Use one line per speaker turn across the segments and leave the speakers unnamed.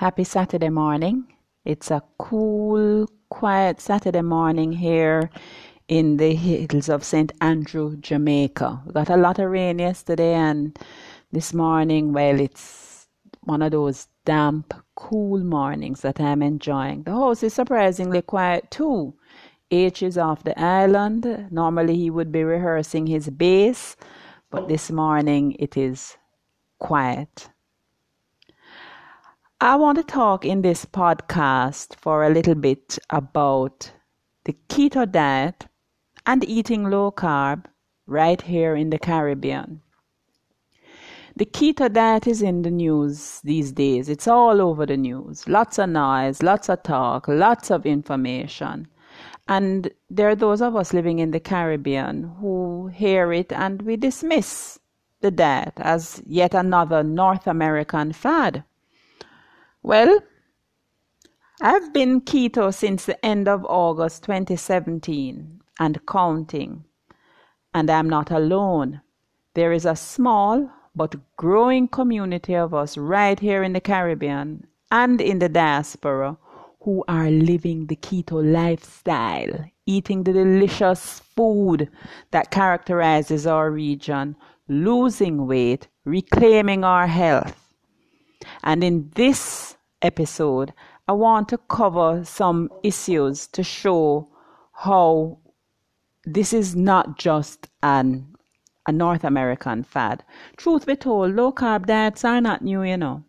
Happy Saturday morning. It's a cool, quiet Saturday morning here in the hills of St. Andrew, Jamaica. We got a lot of rain yesterday and this morning, well, it's one of those damp, cool mornings that I'm enjoying. The house is surprisingly quiet too. H is off the island. Normally he would be rehearsing his bass, but this morning it is quiet. I want to talk in this podcast for a little bit about the keto diet and eating low carb right here in the Caribbean. The keto diet is in the news these days. It's all over the news. Lots of noise, lots of talk, lots of information. And there are those of us living in the Caribbean who hear it and we dismiss the diet as yet another North American fad. Well, I've been keto since the end of August 2017 and counting. And I'm not alone. There is a small but growing community of us right here in the Caribbean and in the diaspora who are living the keto lifestyle, eating the delicious food that characterizes our region, losing weight, reclaiming our health. And in this episode, I want to cover some issues to show how this is not just an a North American fad. Truth be told, low carb diets are not new, you know.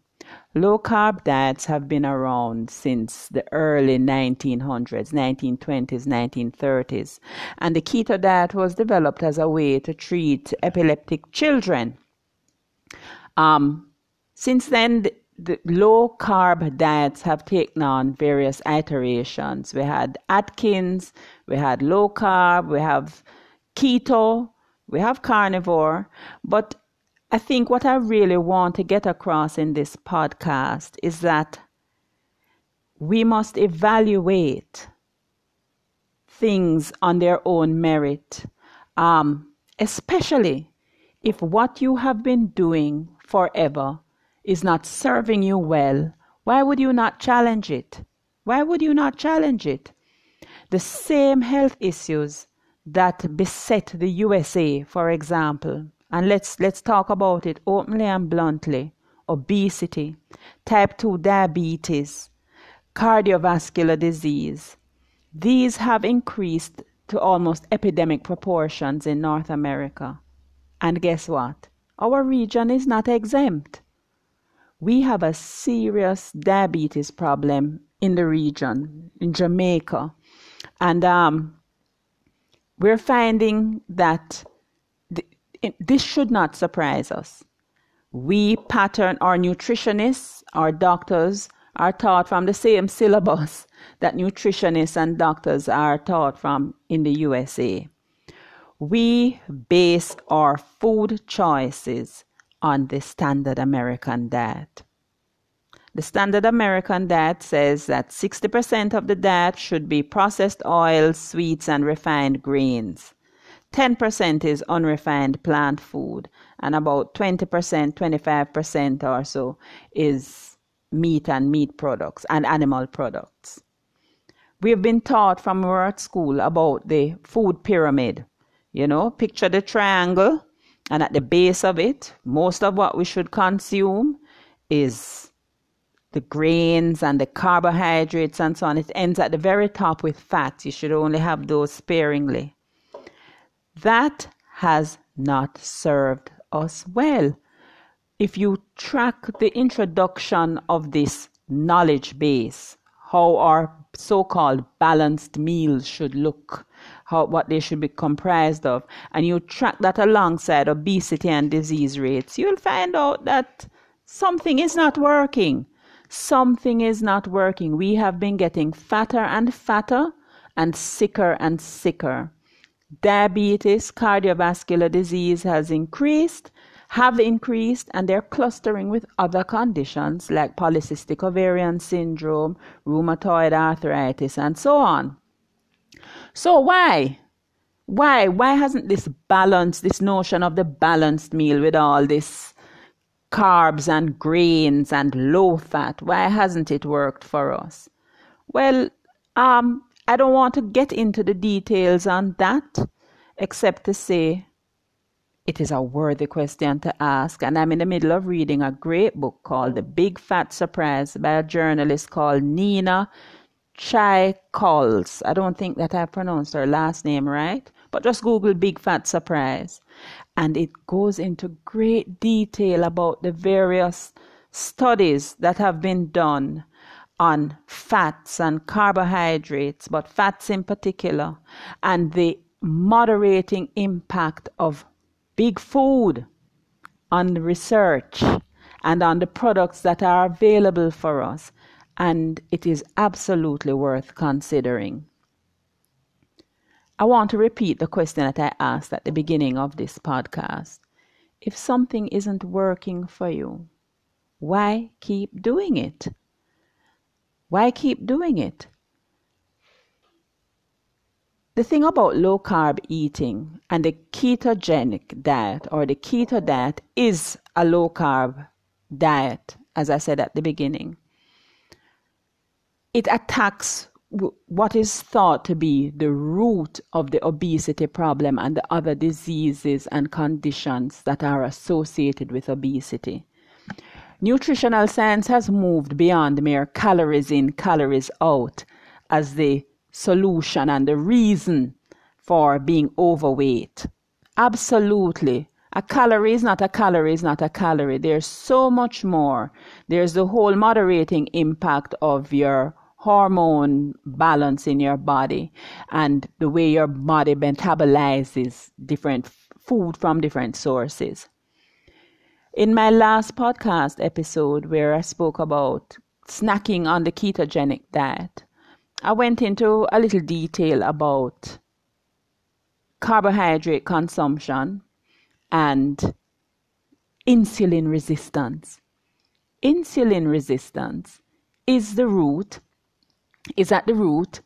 Low carb diets have been around since the early 1900s, 1920s, 1930s, and the keto diet was developed as a way to treat epileptic children. Um, since then, the, the low carb diets have taken on various iterations. We had Atkins, we had low carb, we have keto, we have carnivore. But I think what I really want to get across in this podcast is that we must evaluate things on their own merit, um, especially if what you have been doing forever is not serving you well, why would you not challenge it? Why would you not challenge it? The same health issues that beset the USA, for example, and let's let's talk about it openly and bluntly. Obesity, type 2 diabetes, cardiovascular disease. These have increased to almost epidemic proportions in North America. And guess what? Our region is not exempt we have a serious diabetes problem in the region, in Jamaica. And um, we're finding that th- it, this should not surprise us. We pattern our nutritionists, our doctors are taught from the same syllabus that nutritionists and doctors are taught from in the USA. We base our food choices on the standard American diet. The standard American diet says that 60% of the diet should be processed oils, sweets, and refined grains. 10% is unrefined plant food, and about 20%, 25% or so is meat and meat products and animal products. We have been taught from our at school about the food pyramid. You know, picture the triangle and at the base of it, most of what we should consume is the grains and the carbohydrates and so on. It ends at the very top with fat. You should only have those sparingly. That has not served us well. If you track the introduction of this knowledge base, how our so called balanced meals should look, how, what they should be comprised of, and you track that alongside obesity and disease rates, you'll find out that something is not working. Something is not working. We have been getting fatter and fatter and sicker and sicker. Diabetes, cardiovascular disease has increased, have increased, and they're clustering with other conditions like polycystic ovarian syndrome, rheumatoid arthritis, and so on. So why? Why? Why hasn't this balance, this notion of the balanced meal with all this carbs and grains and low fat. Why hasn't it worked for us? Well, um, I don't want to get into the details on that, except to say it is a worthy question to ask. And I'm in the middle of reading a great book called The Big Fat Surprise by a journalist called Nina Chai Calls. I don't think that I pronounced her last name right, but just Google Big Fat Surprise. And it goes into great detail about the various studies that have been done on fats and carbohydrates, but fats in particular, and the moderating impact of big food on research and on the products that are available for us. And it is absolutely worth considering. I want to repeat the question that I asked at the beginning of this podcast. If something isn't working for you, why keep doing it? Why keep doing it? The thing about low carb eating and the ketogenic diet or the keto diet is a low carb diet, as I said at the beginning. It attacks what is thought to be the root of the obesity problem and the other diseases and conditions that are associated with obesity. Nutritional science has moved beyond mere calories in, calories out as the solution and the reason for being overweight. Absolutely. A calorie is not a calorie is not a calorie. There's so much more. There's the whole moderating impact of your hormone balance in your body and the way your body metabolizes different food from different sources. In my last podcast episode, where I spoke about snacking on the ketogenic diet, I went into a little detail about carbohydrate consumption and insulin resistance. Insulin resistance is the root, is at the root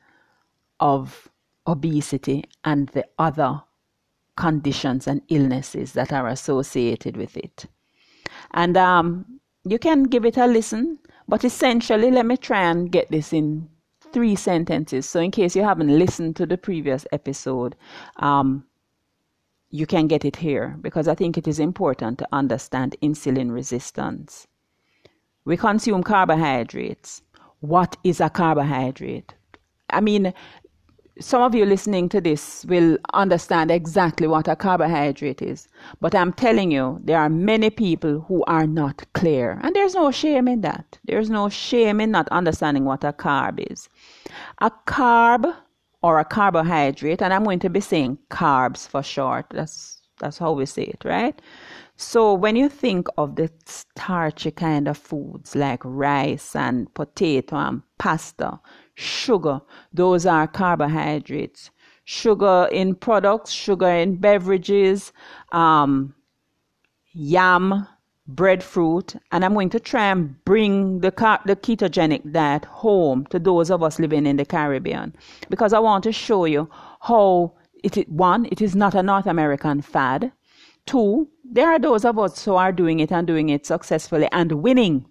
of obesity and the other conditions and illnesses that are associated with it. And um, you can give it a listen, but essentially, let me try and get this in three sentences. So, in case you haven't listened to the previous episode, um, you can get it here because I think it is important to understand insulin resistance. We consume carbohydrates. What is a carbohydrate? I mean, some of you listening to this will understand exactly what a carbohydrate is. But I'm telling you, there are many people who are not clear. And there's no shame in that. There's no shame in not understanding what a carb is. A carb or a carbohydrate, and I'm going to be saying carbs for short. That's that's how we say it, right? So when you think of the starchy kind of foods like rice and potato and pasta, sugar. Those are carbohydrates. Sugar in products, sugar in beverages, um, yam, breadfruit, and I'm going to try and bring the car- the ketogenic diet home to those of us living in the Caribbean because I want to show you how it one it is not a North American fad. Two, there are those of us who are doing it and doing it successfully and winning.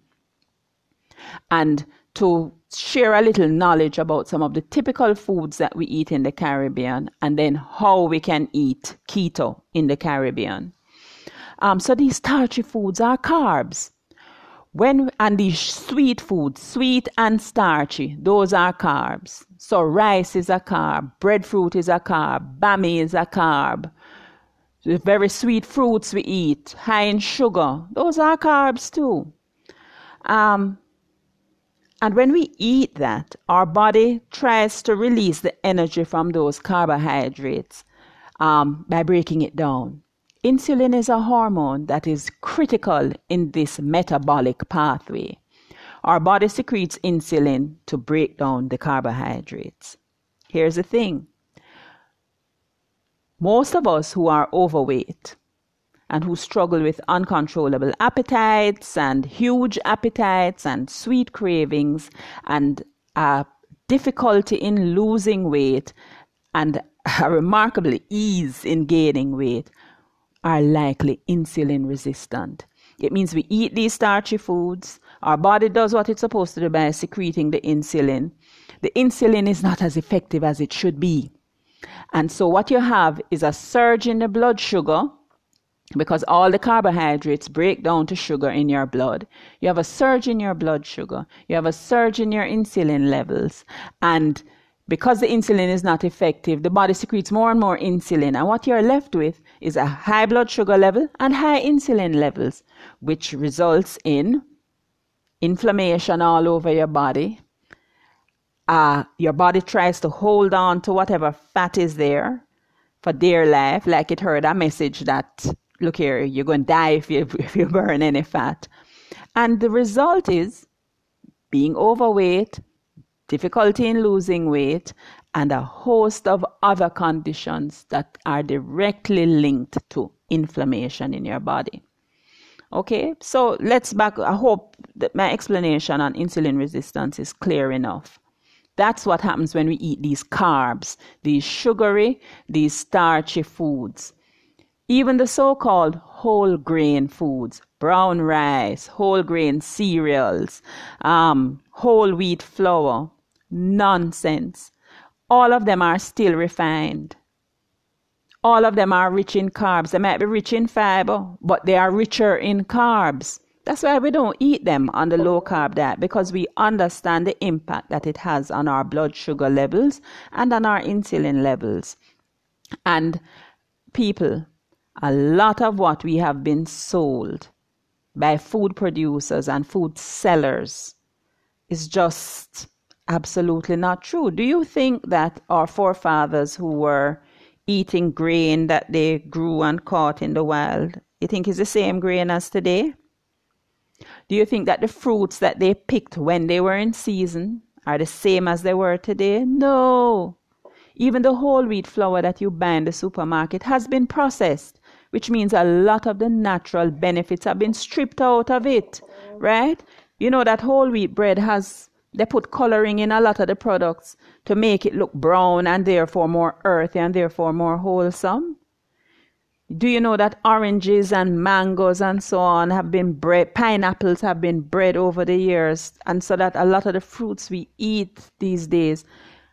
And to share a little knowledge about some of the typical foods that we eat in the Caribbean and then how we can eat keto in the Caribbean. Um, so these starchy foods are carbs. When and these sweet foods, sweet and starchy, those are carbs. So rice is a carb, breadfruit is a carb, bami is a carb. The very sweet fruits we eat, high in sugar, those are carbs too. Um, and when we eat that, our body tries to release the energy from those carbohydrates um, by breaking it down. Insulin is a hormone that is critical in this metabolic pathway. Our body secretes insulin to break down the carbohydrates. Here's the thing most of us who are overweight and who struggle with uncontrollable appetites and huge appetites and sweet cravings and difficulty in losing weight and a remarkable ease in gaining weight are likely insulin resistant. It means we eat these starchy foods. Our body does what it's supposed to do by secreting the insulin. The insulin is not as effective as it should be. And so what you have is a surge in the blood sugar because all the carbohydrates break down to sugar in your blood. You have a surge in your blood sugar. You have a surge in your insulin levels. And because the insulin is not effective, the body secretes more and more insulin. And what you're left with is a high blood sugar level and high insulin levels, which results in inflammation all over your body. Uh, your body tries to hold on to whatever fat is there for dear life, like it heard a message that, look here, you're going to die if you, if you burn any fat. And the result is being overweight, difficulty in losing weight, and a host of other conditions that are directly linked to inflammation in your body. Okay, so let's back. I hope that my explanation on insulin resistance is clear enough. That's what happens when we eat these carbs, these sugary, these starchy foods. Even the so called whole grain foods, brown rice, whole grain cereals, um, whole wheat flour, nonsense. All of them are still refined. All of them are rich in carbs. They might be rich in fiber, but they are richer in carbs. That's why we don't eat them on the low carb diet because we understand the impact that it has on our blood sugar levels and on our insulin levels. And people, a lot of what we have been sold by food producers and food sellers is just absolutely not true. Do you think that our forefathers who were eating grain that they grew and caught in the wild, you think is the same grain as today? Do you think that the fruits that they picked when they were in season are the same as they were today? No. Even the whole wheat flour that you buy in the supermarket has been processed, which means a lot of the natural benefits have been stripped out of it, right? You know that whole wheat bread has they put coloring in a lot of the products to make it look brown and therefore more earthy and therefore more wholesome. Do you know that oranges and mangoes and so on have been bred, pineapples have been bred over the years, and so that a lot of the fruits we eat these days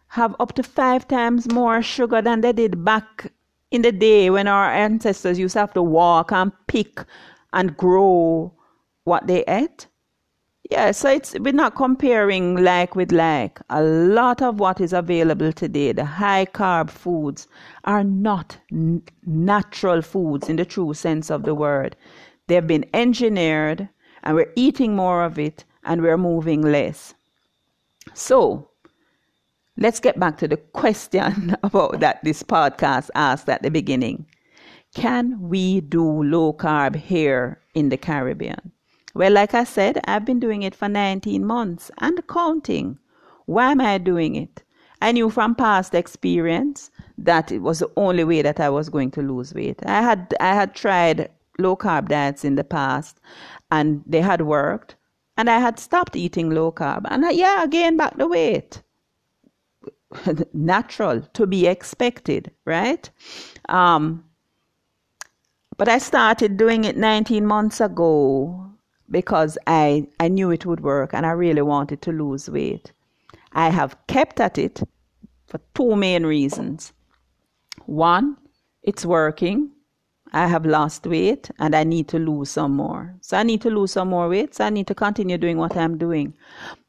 have up to five times more sugar than they did back in the day when our ancestors used to have to walk and pick and grow what they ate? Yeah, so it's we're not comparing like with like. A lot of what is available today, the high carb foods, are not n- natural foods in the true sense of the word. They've been engineered, and we're eating more of it, and we're moving less. So, let's get back to the question about that this podcast asked at the beginning. Can we do low carb here in the Caribbean? Well, like I said, I've been doing it for 19 months and counting. Why am I doing it? I knew from past experience that it was the only way that I was going to lose weight. I had I had tried low carb diets in the past and they had worked and I had stopped eating low carb and I, yeah, I gained back the weight. Natural to be expected, right? Um, but I started doing it 19 months ago because I, I knew it would work and I really wanted to lose weight. I have kept at it for two main reasons. One, it's working. I have lost weight and I need to lose some more. So I need to lose some more weight. So I need to continue doing what I'm doing.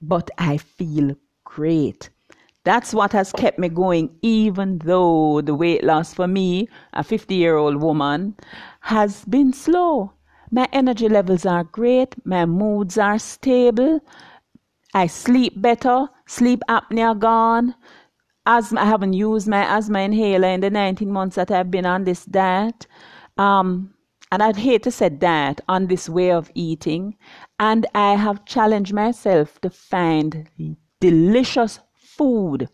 But I feel great. That's what has kept me going, even though the weight loss for me, a 50 year old woman, has been slow. My energy levels are great. My moods are stable. I sleep better. Sleep apnea gone. Asthma, I haven't used my asthma inhaler in the 19 months that I've been on this diet. Um, and I'd hate to say diet on this way of eating. And I have challenged myself to find delicious food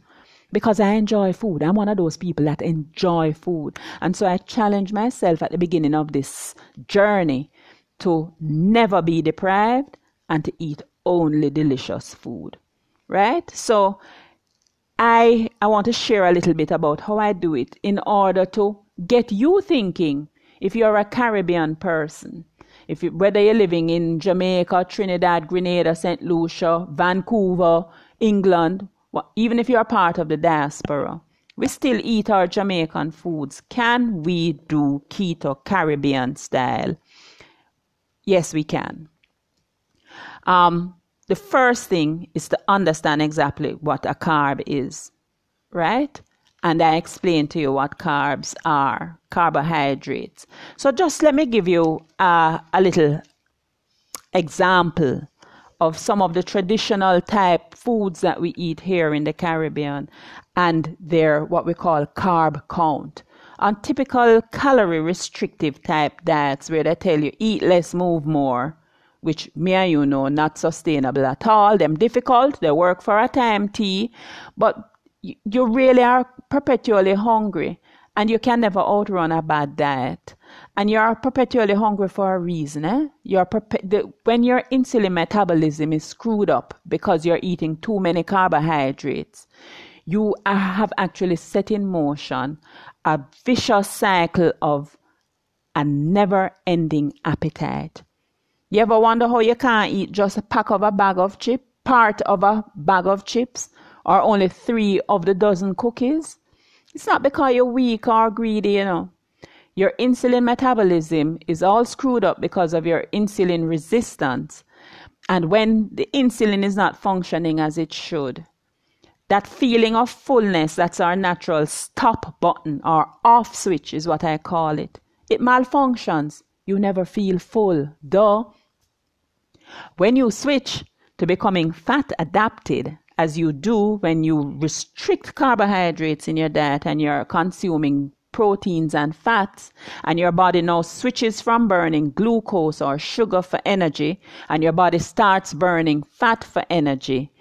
because I enjoy food. I'm one of those people that enjoy food. And so I challenged myself at the beginning of this journey to never be deprived and to eat only delicious food. Right? So I I want to share a little bit about how I do it in order to get you thinking if you're a Caribbean person, If you, whether you're living in Jamaica, Trinidad, Grenada, St. Lucia, Vancouver, England, well, even if you're part of the diaspora, we still eat our Jamaican foods. Can we do keto Caribbean style? Yes, we can. Um, the first thing is to understand exactly what a carb is, right? And I explain to you what carbs are, carbohydrates. So just let me give you uh, a little example of some of the traditional type foods that we eat here in the Caribbean and their what we call carb count. On typical calorie restrictive type diets where they tell you eat less, move more, which me and you know not sustainable at all. Them difficult, they work for a time T, but you really are perpetually hungry and you can never outrun a bad diet and you're perpetually hungry for a reason. Eh? You're the, when your insulin metabolism is screwed up because you're eating too many carbohydrates, you have actually set in motion a vicious cycle of a never ending appetite. You ever wonder how you can't eat just a pack of a bag of chips, part of a bag of chips, or only three of the dozen cookies? It's not because you're weak or greedy, you know. Your insulin metabolism is all screwed up because of your insulin resistance. And when the insulin is not functioning as it should, that feeling of fullness, that's our natural stop button or off switch, is what I call it. It malfunctions. You never feel full. Duh. When you switch to becoming fat adapted, as you do when you restrict carbohydrates in your diet and you're consuming proteins and fats, and your body now switches from burning glucose or sugar for energy, and your body starts burning fat for energy,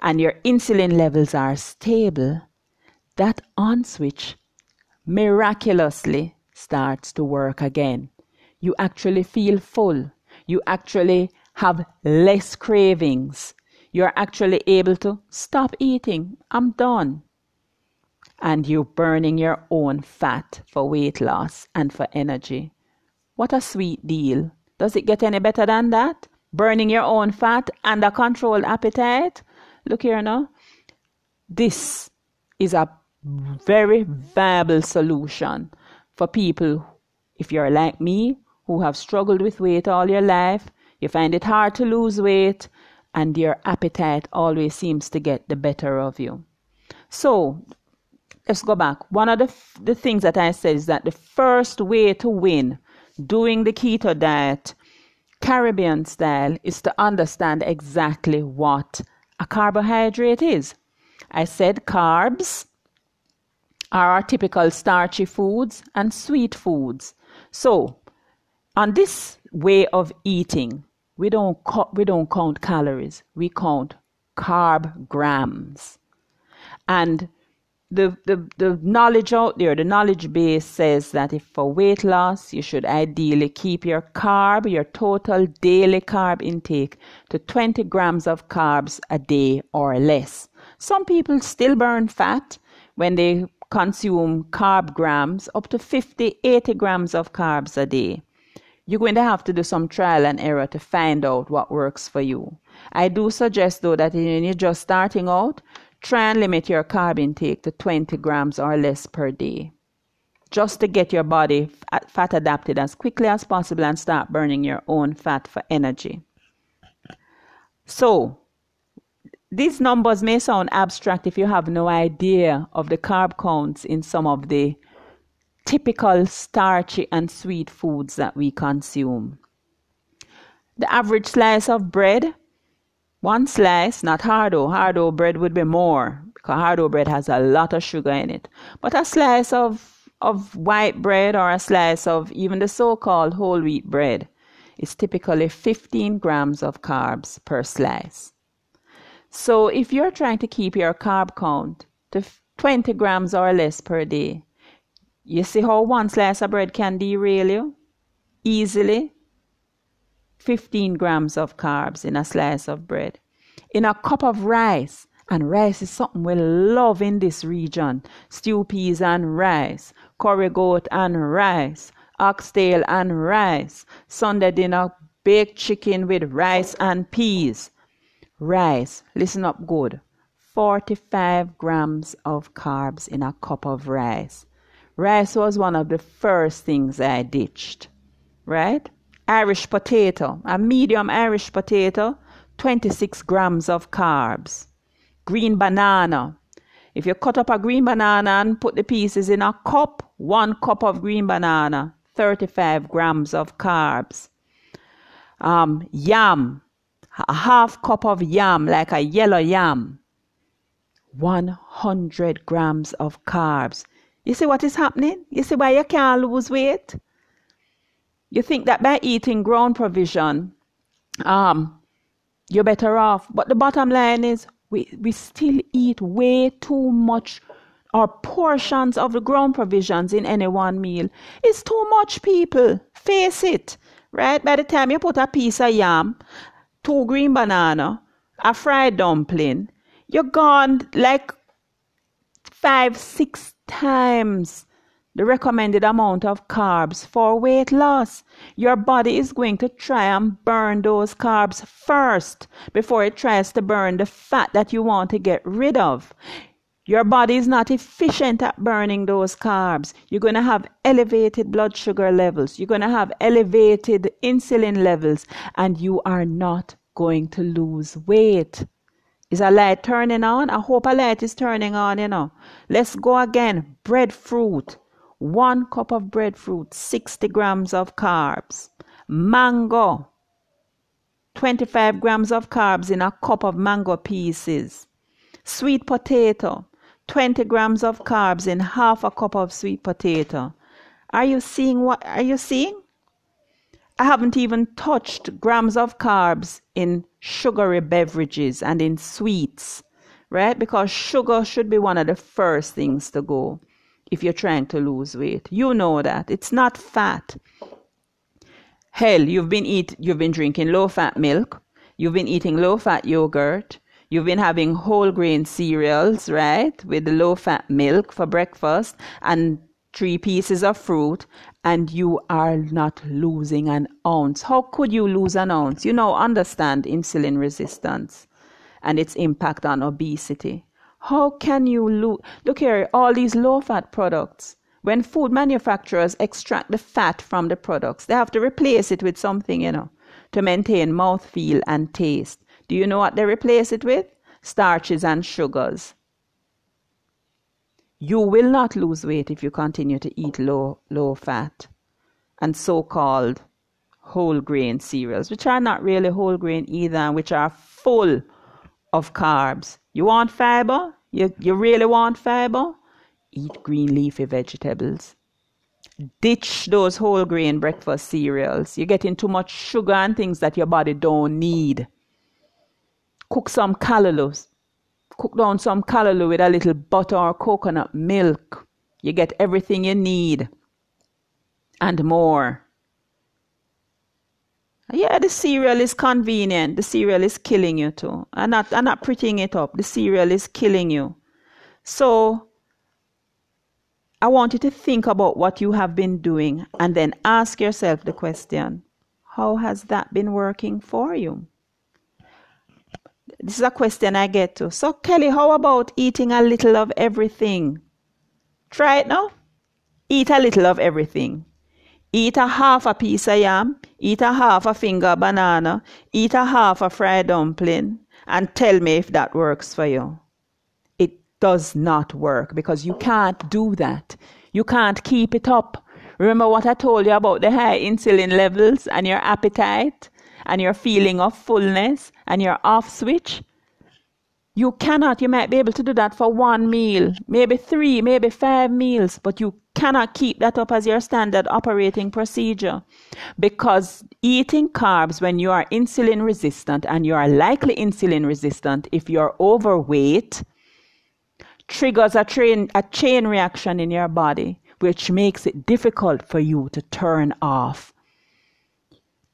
and your insulin levels are stable, that on switch miraculously starts to work again. You actually feel full. You actually have less cravings. You're actually able to stop eating. I'm done and you're burning your own fat for weight loss and for energy. What a sweet deal. Does it get any better than that? Burning your own fat and a controlled appetite? Look here now. This is a very viable solution for people, if you're like me, who have struggled with weight all your life, you find it hard to lose weight, and your appetite always seems to get the better of you. So, let's go back. One of the, the things that I said is that the first way to win doing the keto diet, Caribbean style, is to understand exactly what a carbohydrate is. I said carbs are our typical starchy foods and sweet foods. So, on this way of eating, we don't, we don't count calories, we count carb grams. And the, the, the knowledge out there, the knowledge base says that if for weight loss, you should ideally keep your carb, your total daily carb intake to 20 grams of carbs a day or less. Some people still burn fat when they consume carb grams up to 50, 80 grams of carbs a day. You're going to have to do some trial and error to find out what works for you. I do suggest though that when you're just starting out, Try and limit your carb intake to 20 grams or less per day, just to get your body fat adapted as quickly as possible and start burning your own fat for energy. So, these numbers may sound abstract if you have no idea of the carb counts in some of the typical starchy and sweet foods that we consume. The average slice of bread one slice, not hardo. Oh, hardo oh, bread would be more because hard hardo bread has a lot of sugar in it. But a slice of of white bread or a slice of even the so-called whole wheat bread is typically 15 grams of carbs per slice. So if you're trying to keep your carb count to 20 grams or less per day, you see how one slice of bread can derail you easily 15 grams of carbs in a slice of bread. In a cup of rice, and rice is something we love in this region stew peas and rice, curry goat and rice, oxtail, and rice. Sunday dinner, baked chicken with rice and peas. Rice, listen up good. 45 grams of carbs in a cup of rice. Rice was one of the first things I ditched, right? Irish potato, a medium Irish potato, 26 grams of carbs. Green banana. If you cut up a green banana and put the pieces in a cup, one cup of green banana, 35 grams of carbs. Um, yam, a half cup of yam, like a yellow yam, 100 grams of carbs. You see what is happening? You see why you can't lose weight? You think that by eating ground provision, um, you're better off. But the bottom line is we, we still eat way too much or portions of the ground provisions in any one meal. It's too much, people. Face it. Right? By the time you put a piece of yam, two green banana, a fried dumpling, you're gone like five, six times the recommended amount of carbs for weight loss. Your body is going to try and burn those carbs first before it tries to burn the fat that you want to get rid of. Your body is not efficient at burning those carbs. You're going to have elevated blood sugar levels. You're going to have elevated insulin levels, and you are not going to lose weight. Is a light turning on? I hope a light is turning on, you know. Let's go again. Breadfruit. One cup of breadfruit, 60 grams of carbs. Mango, 25 grams of carbs in a cup of mango pieces. Sweet potato, 20 grams of carbs in half a cup of sweet potato. Are you seeing what are you seeing? I haven't even touched grams of carbs in sugary beverages and in sweets, right? Because sugar should be one of the first things to go if you're trying to lose weight. You know that. It's not fat. Hell, you've been eat you've been drinking low fat milk, you've been eating low fat yogurt, you've been having whole grain cereals, right? With the low fat milk for breakfast and three pieces of fruit and you are not losing an ounce. How could you lose an ounce? You know, understand insulin resistance and its impact on obesity. How can you lo- look here? All these low fat products. When food manufacturers extract the fat from the products, they have to replace it with something, you know, to maintain mouthfeel and taste. Do you know what they replace it with? Starches and sugars. You will not lose weight if you continue to eat low low fat and so-called whole grain cereals, which are not really whole grain either, which are full of carbs. You want fiber? You, you really want fiber? Eat green leafy vegetables. Ditch those whole grain breakfast cereals. You're getting too much sugar and things that your body don't need. Cook some callaloo. Cook down some callaloo with a little butter or coconut milk. You get everything you need and more. Yeah, the cereal is convenient. The cereal is killing you too. I'm not, I'm not prettying it up. The cereal is killing you. So, I want you to think about what you have been doing and then ask yourself the question how has that been working for you? This is a question I get to. So, Kelly, how about eating a little of everything? Try it now. Eat a little of everything. Eat a half a piece of yam, eat a half a finger banana, eat a half a fried dumpling, and tell me if that works for you. It does not work because you can't do that. You can't keep it up. Remember what I told you about the high insulin levels and your appetite and your feeling of fullness and your off switch? You cannot, you might be able to do that for one meal, maybe three, maybe five meals, but you cannot keep that up as your standard operating procedure. Because eating carbs when you are insulin resistant and you are likely insulin resistant if you're overweight triggers a, train, a chain reaction in your body which makes it difficult for you to turn off.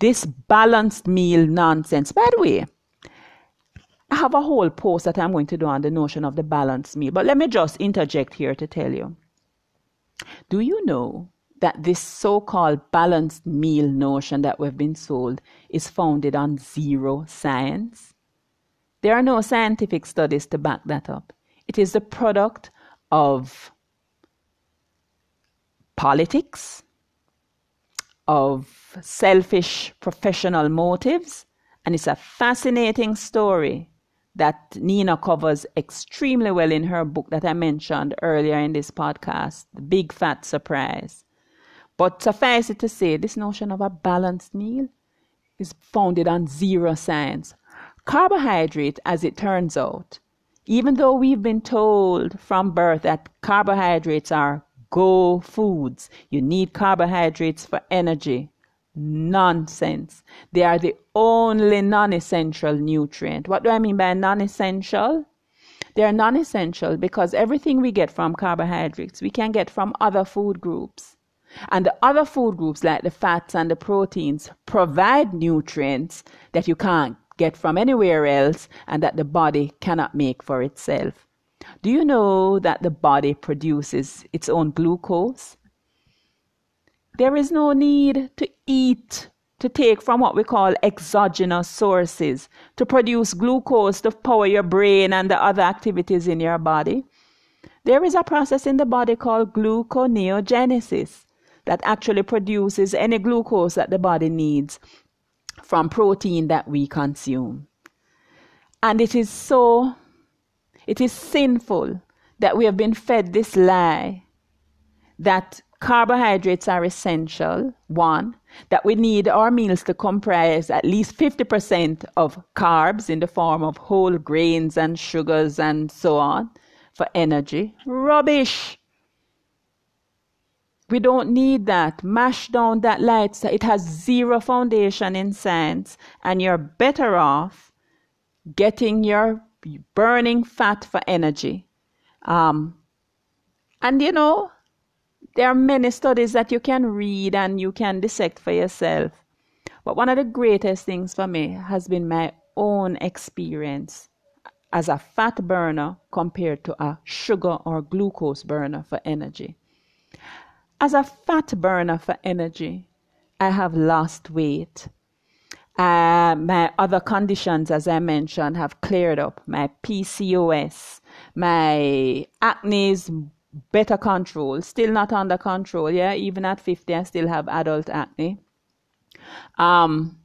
This balanced meal nonsense. By the way I have a whole post that I'm going to do on the notion of the balanced meal, but let me just interject here to tell you. Do you know that this so called balanced meal notion that we've been sold is founded on zero science? There are no scientific studies to back that up. It is the product of politics, of selfish professional motives, and it's a fascinating story that Nina covers extremely well in her book that I mentioned earlier in this podcast, The Big Fat Surprise. But suffice it to say, this notion of a balanced meal is founded on zero science. Carbohydrate, as it turns out, even though we've been told from birth that carbohydrates are go foods, you need carbohydrates for energy. Nonsense. They are the only non essential nutrient. What do I mean by non essential? They are non essential because everything we get from carbohydrates we can get from other food groups. And the other food groups, like the fats and the proteins, provide nutrients that you can't get from anywhere else and that the body cannot make for itself. Do you know that the body produces its own glucose? There is no need to eat to take from what we call exogenous sources to produce glucose to power your brain and the other activities in your body. There is a process in the body called gluconeogenesis that actually produces any glucose that the body needs from protein that we consume. And it is so, it is sinful that we have been fed this lie that Carbohydrates are essential. One, that we need our meals to comprise at least 50% of carbs in the form of whole grains and sugars and so on for energy. Rubbish. We don't need that. Mash down that light. It has zero foundation in science, and you're better off getting your burning fat for energy. Um, and you know, there are many studies that you can read and you can dissect for yourself. But one of the greatest things for me has been my own experience as a fat burner compared to a sugar or glucose burner for energy. As a fat burner for energy, I have lost weight. Uh, my other conditions, as I mentioned, have cleared up. My PCOS, my acne is better control. Still not under control. Yeah, even at 50, I still have adult acne. Um,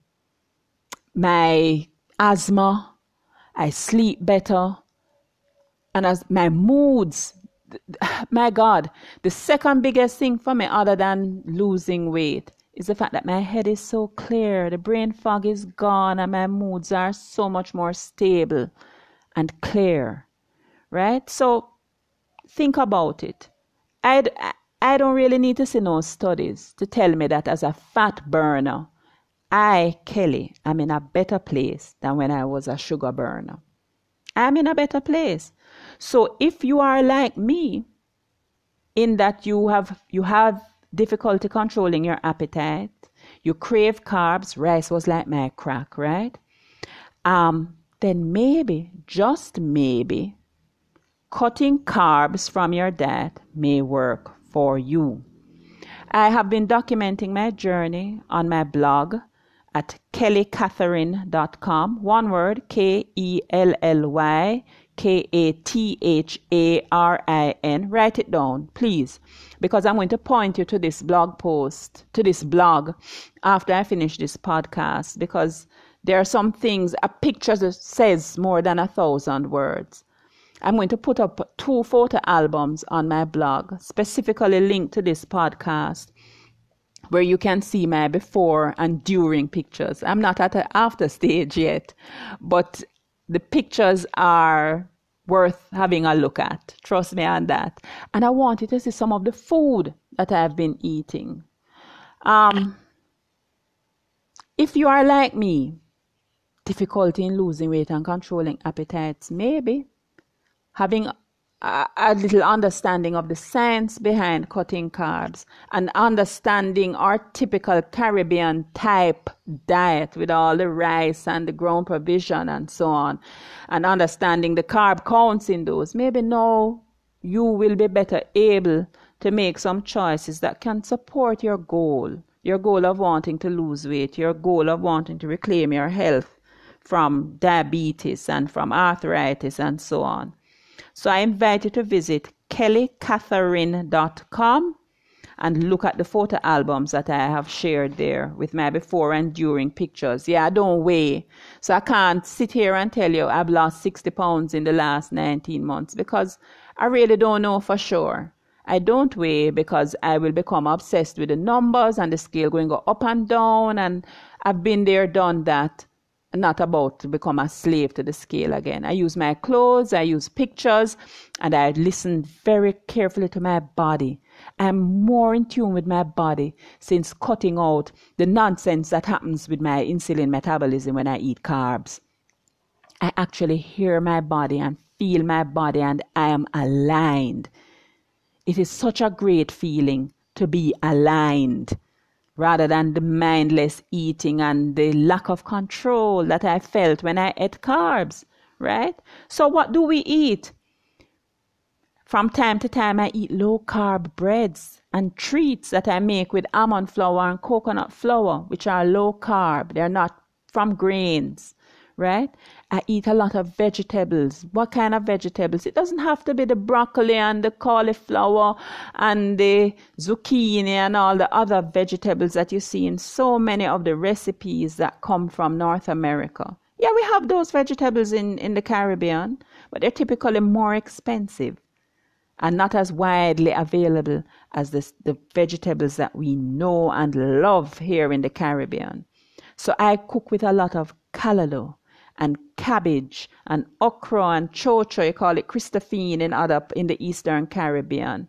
my asthma, I sleep better, and as my moods, my God, the second biggest thing for me, other than losing weight, is the fact that my head is so clear, the brain fog is gone, and my moods are so much more stable and clear. Right? So think about it. I, I don't really need to see no studies to tell me that as a fat burner, I, Kelly, am in a better place than when I was a sugar burner. I'm in a better place. So if you are like me, in that you have you have difficulty controlling your appetite, you crave carbs, rice was like my crack, right? Um, then maybe, just maybe, Cutting carbs from your diet may work for you. I have been documenting my journey on my blog at kellykatharin.com. One word K E L L Y K A T H A R I N. Write it down, please, because I'm going to point you to this blog post, to this blog after I finish this podcast, because there are some things, a picture says more than a thousand words. I'm going to put up two photo albums on my blog, specifically linked to this podcast, where you can see my before and during pictures. I'm not at the after stage yet, but the pictures are worth having a look at. Trust me on that. And I want you to see some of the food that I've been eating. Um, if you are like me, difficulty in losing weight and controlling appetites, maybe having a, a, little understanding of the science behind cutting carbs and understanding our typical Caribbean type diet with all the rice and the ground provision and so on, and understanding the carb counts in those, maybe now you will be better able to make some choices that can support your goal, your goal of wanting to lose weight, your goal of wanting to reclaim your health from diabetes and from arthritis and so on. So I invite you to visit kellykatharin.com and look at the photo albums that I have shared there with my before and during pictures. Yeah, I don't weigh. So I can't sit here and tell you I've lost 60 pounds in the last 19 months because I really don't know for sure. I don't weigh because I will become obsessed with the numbers and the scale going up and down. And I've been there, done that not about to become a slave to the scale again. I use my clothes, I use pictures, and I listen very carefully to my body. I'm more in tune with my body since cutting out the nonsense that happens with my insulin metabolism when I eat carbs. I actually hear my body and feel my body, and I am aligned. It is such a great feeling to be aligned rather than the mindless eating and the lack of control that I felt when I ate carbs, right? So, what do we eat? From time to time, I eat low carb breads and treats that I make with almond flour and coconut flour, which are low carb. They're not from grains, right? I eat a lot of vegetables. What kind of vegetables? It doesn't have to be the broccoli and the cauliflower and the zucchini and all the other vegetables that you see in so many of the recipes that come from North America. Yeah, we have those vegetables in, in the Caribbean, but they're typically more expensive and not as widely available as the, the vegetables that we know and love here in the Caribbean. So I cook with a lot of callaloo and cabbage and okra and chocho, you call it Christophine in other in the Eastern Caribbean,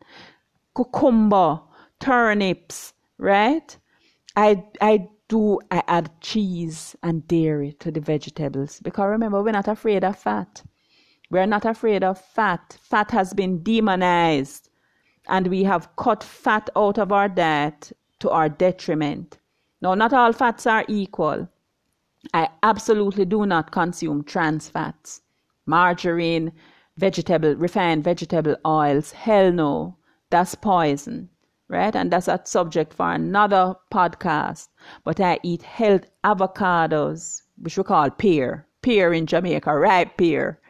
cucumber, turnips, right? I I do I add cheese and dairy to the vegetables because remember we're not afraid of fat. We're not afraid of fat. Fat has been demonized and we have cut fat out of our diet to our detriment. Now, not all fats are equal. I absolutely do not consume trans fats, margarine, vegetable, refined vegetable oils. Hell no, that's poison, right? And that's a subject for another podcast. But I eat health avocados, which we call pear, pear in Jamaica, ripe pear,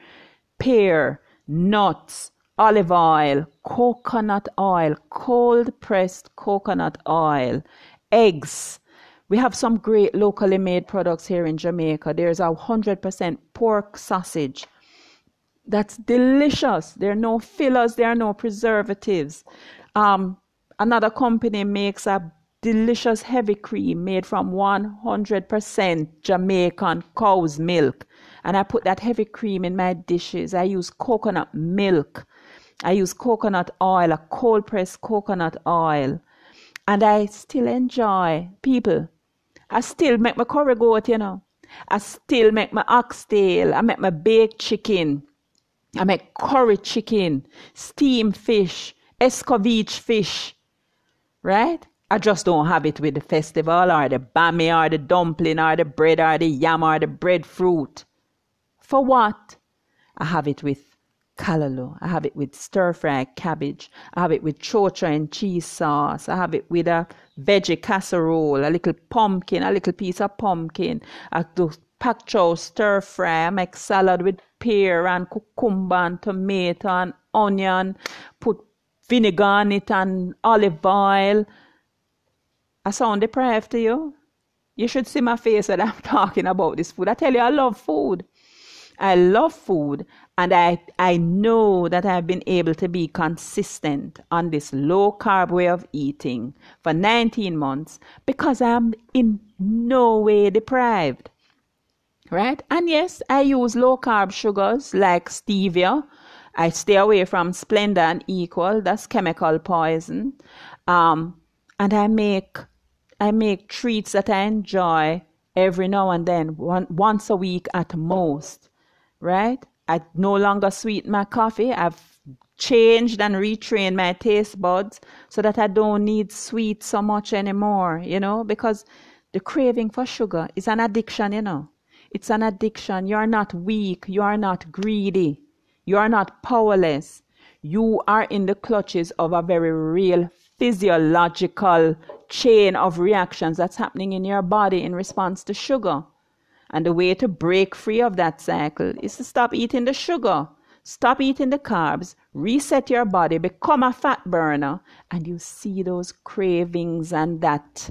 pear, nuts, olive oil, coconut oil, cold pressed coconut oil, eggs, we have some great locally made products here in Jamaica. There's a 100% pork sausage. That's delicious. There are no fillers, there are no preservatives. Um, another company makes a delicious heavy cream made from 100% Jamaican cow's milk. And I put that heavy cream in my dishes. I use coconut milk. I use coconut oil, a cold pressed coconut oil. And I still enjoy people I still make my curry goat, you know. I still make my oxtail. I make my baked chicken. I make curry chicken, steamed fish, escovitch fish. Right? I just don't have it with the festival or the bami or the dumpling or the bread or the yam or the breadfruit. For what? I have it with callaloo. I have it with stir fried cabbage. I have it with chocho and cheese sauce. I have it with a veggie casserole, a little pumpkin, a little piece of pumpkin. I pak chow stir fry. I make salad with pear and cucumber and tomato and onion. Put vinegar on it and olive oil. I sound deprived to you? You should see my face when I'm talking about this food. I tell you, I love food. I love food and I, I know that I've been able to be consistent on this low carb way of eating for 19 months because I'm in no way deprived. Right? And yes, I use low carb sugars like stevia. I stay away from Splenda and Equal. That's chemical poison. Um, and I make I make treats that I enjoy every now and then, one, once a week at most right? I no longer sweeten my coffee. I've changed and retrained my taste buds so that I don't need sweet so much anymore, you know, because the craving for sugar is an addiction, you know. It's an addiction. You're not weak. You are not greedy. You are not powerless. you are in the clutches of a very real physiological chain of reactions that's happening in your body in response to sugar. And the way to break free of that cycle is to stop eating the sugar, stop eating the carbs, reset your body, become a fat burner, and you see those cravings and that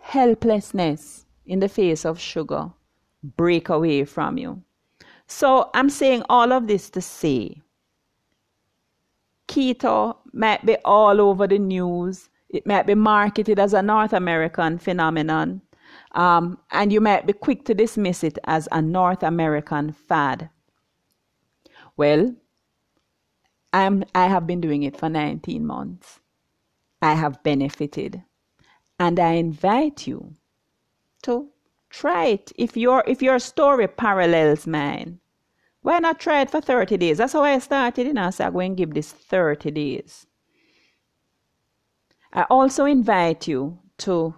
helplessness in the face of sugar break away from you. So I'm saying all of this to say keto might be all over the news. It might be marketed as a North American phenomenon. Um, and you might be quick to dismiss it as a North American fad. Well, I'm, I have been doing it for 19 months. I have benefited. And I invite you to try it. If your, if your story parallels mine, why not try it for 30 days? That's how I started, you know. So I'm going to give this 30 days. I also invite you to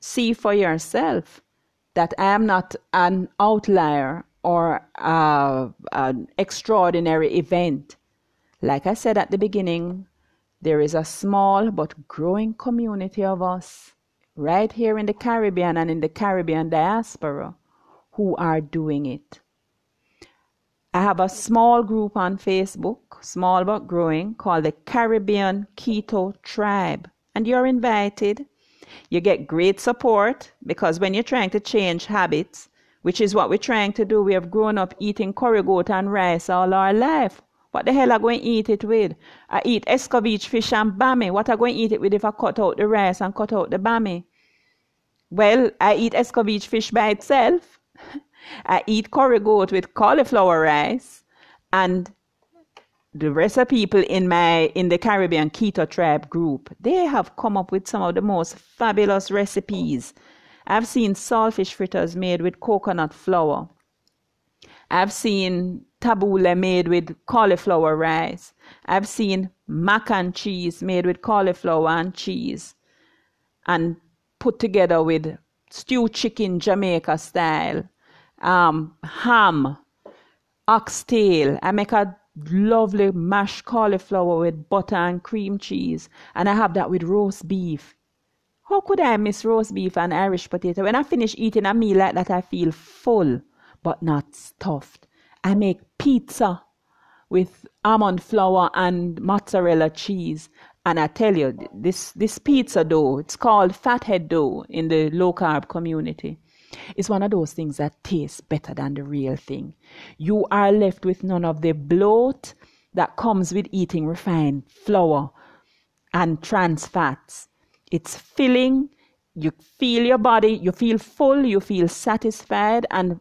see for yourself that I am not an outlier or uh, an extraordinary event. Like I said at the beginning, there is a small but growing community of us right here in the Caribbean and in the Caribbean diaspora who are doing it. I have a small group on Facebook, small but growing, called the Caribbean Keto Tribe. And you're invited. You get great support because when you're trying to change habits, which is what we're trying to do, we have grown up eating curry goat and rice all our life. What the hell are going to eat it with? I eat escovitch fish and bami. What are going to eat it with if I cut out the rice and cut out the bami? Well, I eat escovitch fish by itself. I eat curry goat with cauliflower rice and the rest of people in my in the Caribbean keto tribe group, they have come up with some of the most fabulous recipes. I've seen saltfish fritters made with coconut flour. I've seen tabbouleh made with cauliflower rice. I've seen mac and cheese made with cauliflower and cheese and put together with stewed chicken Jamaica style um, ham, oxtail. I make a lovely mashed cauliflower with butter and cream cheese, and I have that with roast beef. How could I miss roast beef and Irish potato? When I finish eating a meal like that, I feel full but not stuffed. I make pizza with almond flour and mozzarella cheese. And I tell you, this, this pizza dough, it's called fathead dough in the low carb community. It's one of those things that tastes better than the real thing. You are left with none of the bloat that comes with eating refined flour and trans fats. It's filling. You feel your body, you feel full, you feel satisfied, and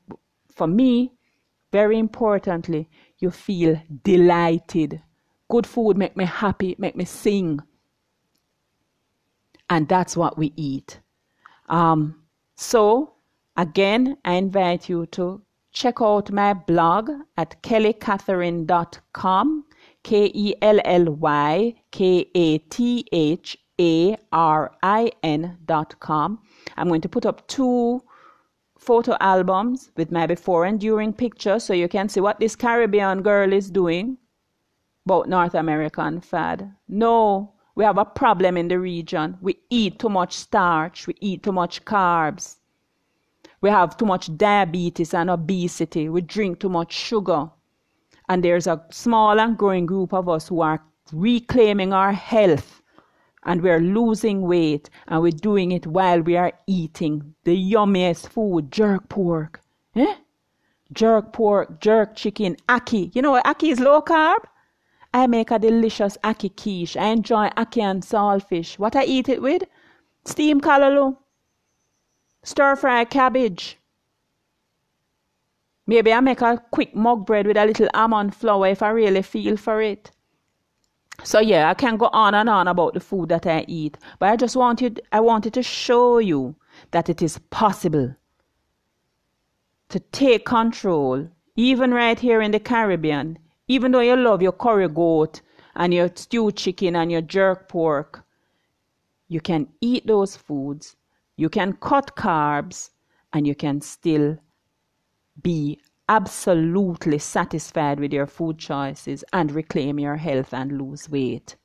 for me, very importantly, you feel delighted. Good food make me happy, make me sing. And that's what we eat. Um, so Again, I invite you to check out my blog at kellykatharin.com, K E L L Y K A T H A R I N.com. I'm going to put up two photo albums with my before and during pictures so you can see what this Caribbean girl is doing about North American fad. No, we have a problem in the region. We eat too much starch, we eat too much carbs. We have too much diabetes and obesity. We drink too much sugar. And there's a small and growing group of us who are reclaiming our health and we're losing weight and we're doing it while we are eating the yummiest food, jerk pork. Eh? Jerk pork, jerk chicken, ackee. You know what ackee is low carb? I make a delicious ackee quiche. I enjoy ackee and saltfish. What I eat it with? Steamed callaloo. Stir fry cabbage. Maybe I make a quick mug bread with a little almond flour if I really feel for it. So yeah, I can go on and on about the food that I eat, but I just wanted I wanted to show you that it is possible to take control even right here in the Caribbean, even though you love your curry goat and your stewed chicken and your jerk pork, you can eat those foods you can cut carbs and you can still be absolutely satisfied with your food choices and reclaim your health and lose weight.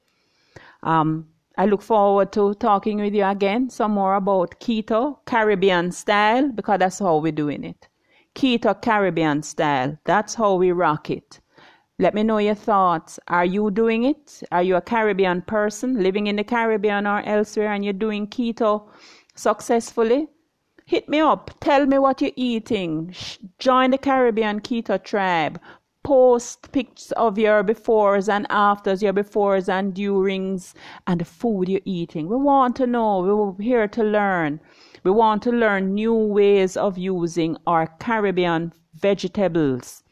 Um, I look forward to talking with you again some more about keto Caribbean style because that's how we're doing it. Keto Caribbean style. That's how we rock it. Let me know your thoughts. Are you doing it? Are you a Caribbean person living in the Caribbean or elsewhere and you're doing keto successfully? Hit me up. Tell me what you're eating. Join the Caribbean Keto Tribe. Post pictures of your befores and afters, your befores and durings, and the food you're eating. We want to know. We're here to learn. We want to learn new ways of using our Caribbean vegetables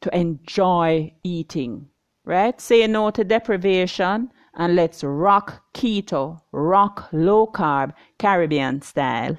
to enjoy eating, right? Say no to deprivation and let's rock keto, rock low carb, Caribbean style.